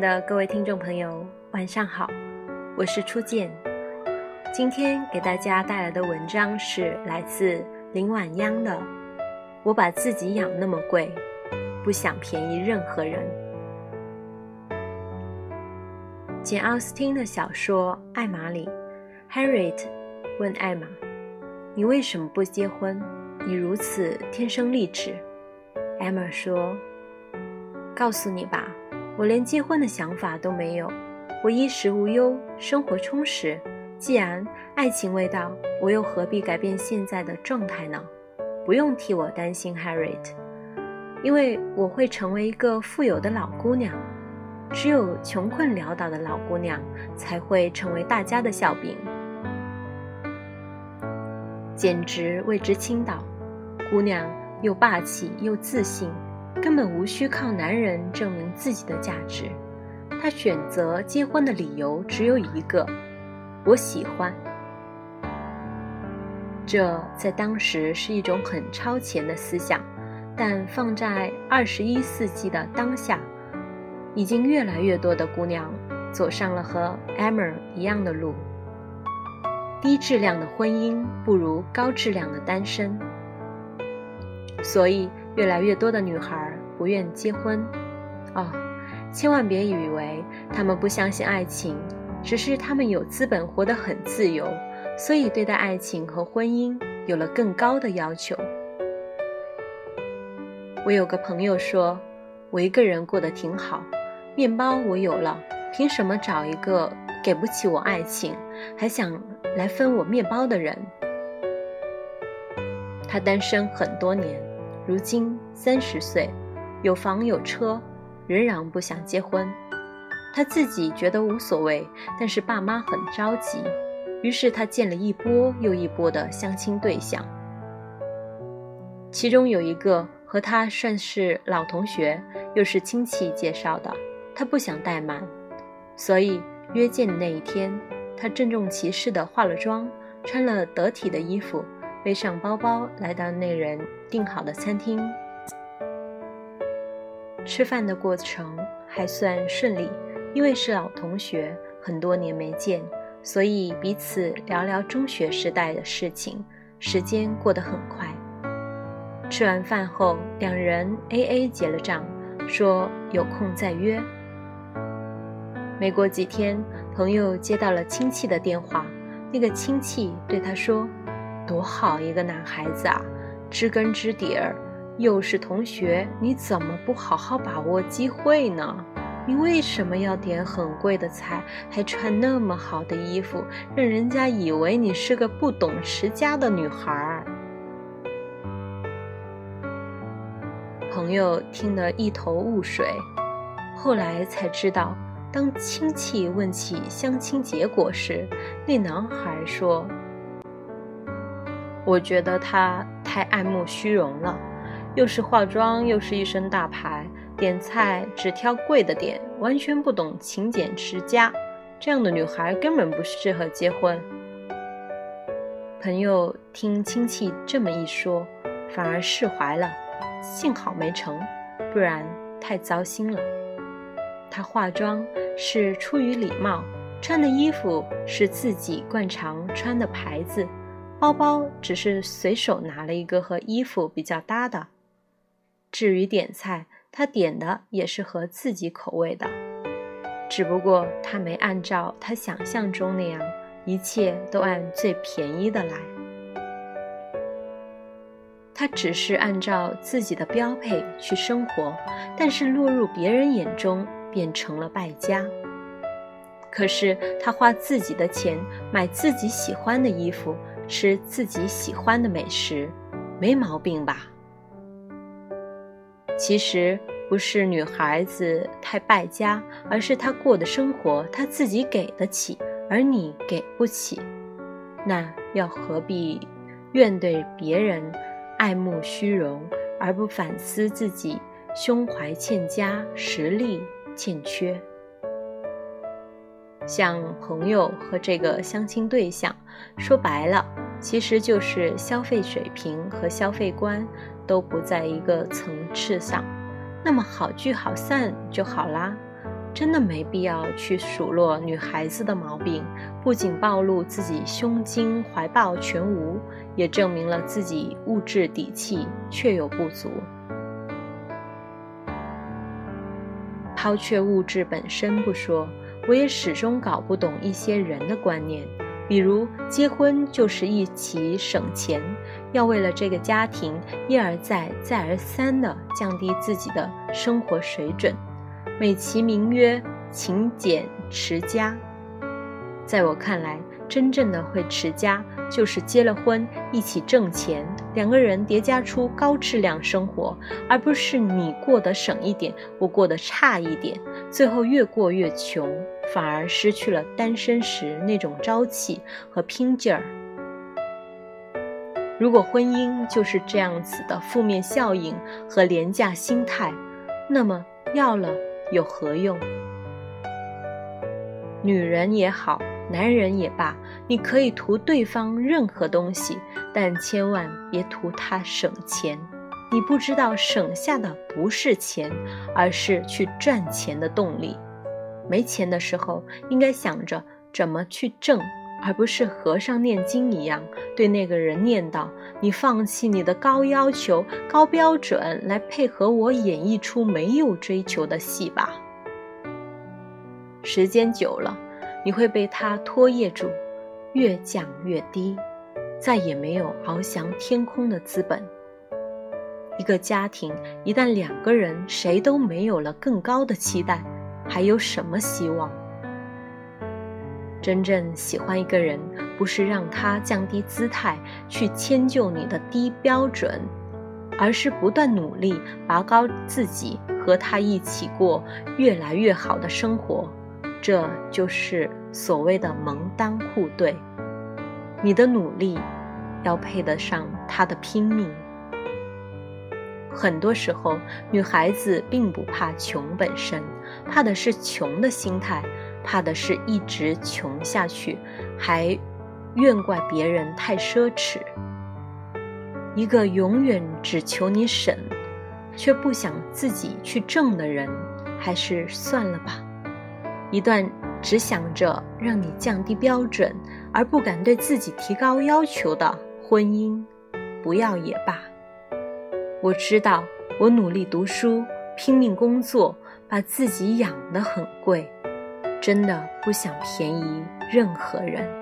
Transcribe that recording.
的各位听众朋友，晚上好，我是初见。今天给大家带来的文章是来自林晚央的《我把自己养那么贵，不想便宜任何人》。简·奥斯汀的小说《艾玛》里，Harriet 问艾玛：“你为什么不结婚？你如此天生丽质。”艾玛说：“告诉你吧。”我连结婚的想法都没有，我衣食无忧，生活充实。既然爱情未到，我又何必改变现在的状态呢？不用替我担心，Harriet，因为我会成为一个富有的老姑娘。只有穷困潦倒的老姑娘才会成为大家的笑柄，简直为之倾倒。姑娘又霸气又自信。根本无需靠男人证明自己的价值，她选择结婚的理由只有一个：我喜欢。这在当时是一种很超前的思想，但放在二十一世纪的当下，已经越来越多的姑娘走上了和 Emma 一样的路。低质量的婚姻不如高质量的单身，所以。越来越多的女孩不愿结婚，哦，千万别以为她们不相信爱情，只是她们有资本活得很自由，所以对待爱情和婚姻有了更高的要求。我有个朋友说，我一个人过得挺好，面包我有了，凭什么找一个给不起我爱情，还想来分我面包的人？他单身很多年。如今三十岁，有房有车，仍然不想结婚。他自己觉得无所谓，但是爸妈很着急，于是他见了一波又一波的相亲对象。其中有一个和他算是老同学，又是亲戚介绍的，他不想怠慢，所以约见的那一天，他郑重其事地化了妆，穿了得体的衣服。背上包包来到那人订好的餐厅，吃饭的过程还算顺利，因为是老同学，很多年没见，所以彼此聊聊中学时代的事情，时间过得很快。吃完饭后，两人 A A 结了账，说有空再约。没过几天，朋友接到了亲戚的电话，那个亲戚对他说。多好一个男孩子啊，知根知底儿，又是同学，你怎么不好好把握机会呢？你为什么要点很贵的菜，还穿那么好的衣服，让人家以为你是个不懂持家的女孩儿？朋友听得一头雾水，后来才知道，当亲戚问起相亲结果时，那男孩说。我觉得他太爱慕虚荣了，又是化妆，又是一身大牌，点菜只挑贵的点，完全不懂勤俭持家。这样的女孩根本不适合结婚。朋友听亲戚这么一说，反而释怀了，幸好没成，不然太糟心了。她化妆是出于礼貌，穿的衣服是自己惯常穿的牌子。包包只是随手拿了一个和衣服比较搭的。至于点菜，他点的也是合自己口味的，只不过他没按照他想象中那样，一切都按最便宜的来。他只是按照自己的标配去生活，但是落入别人眼中变成了败家。可是他花自己的钱买自己喜欢的衣服。吃自己喜欢的美食，没毛病吧？其实不是女孩子太败家，而是她过的生活她自己给得起，而你给不起，那要何必怨对别人爱慕虚荣，而不反思自己胸怀欠佳，实力欠缺？像朋友和这个相亲对象，说白了，其实就是消费水平和消费观都不在一个层次上。那么好聚好散就好啦，真的没必要去数落女孩子的毛病，不仅暴露自己胸襟怀抱全无，也证明了自己物质底气确有不足。抛却物质本身不说，我也始终搞不懂一些人的观念，比如结婚就是一起省钱，要为了这个家庭一而再、再而三地降低自己的生活水准。美其名曰勤俭持家，在我看来，真正的会持家，就是结了婚一起挣钱，两个人叠加出高质量生活，而不是你过得省一点，我过得差一点，最后越过越穷，反而失去了单身时那种朝气和拼劲儿。如果婚姻就是这样子的负面效应和廉价心态，那么要了。有何用？女人也好，男人也罢，你可以图对方任何东西，但千万别图他省钱。你不知道省下的不是钱，而是去赚钱的动力。没钱的时候，应该想着怎么去挣。而不是和尚念经一样对那个人念叨：“你放弃你的高要求、高标准，来配合我演绎出没有追求的戏吧。”时间久了，你会被他拖曳住，越降越低，再也没有翱翔天空的资本。一个家庭一旦两个人谁都没有了更高的期待，还有什么希望？真正喜欢一个人，不是让他降低姿态去迁就你的低标准，而是不断努力拔高自己，和他一起过越来越好的生活。这就是所谓的门当户对。你的努力要配得上他的拼命。很多时候，女孩子并不怕穷本身，怕的是穷的心态。怕的是一直穷下去，还怨怪别人太奢侈。一个永远只求你省，却不想自己去挣的人，还是算了吧。一段只想着让你降低标准，而不敢对自己提高要求的婚姻，不要也罢。我知道，我努力读书，拼命工作，把自己养得很贵。真的不想便宜任何人。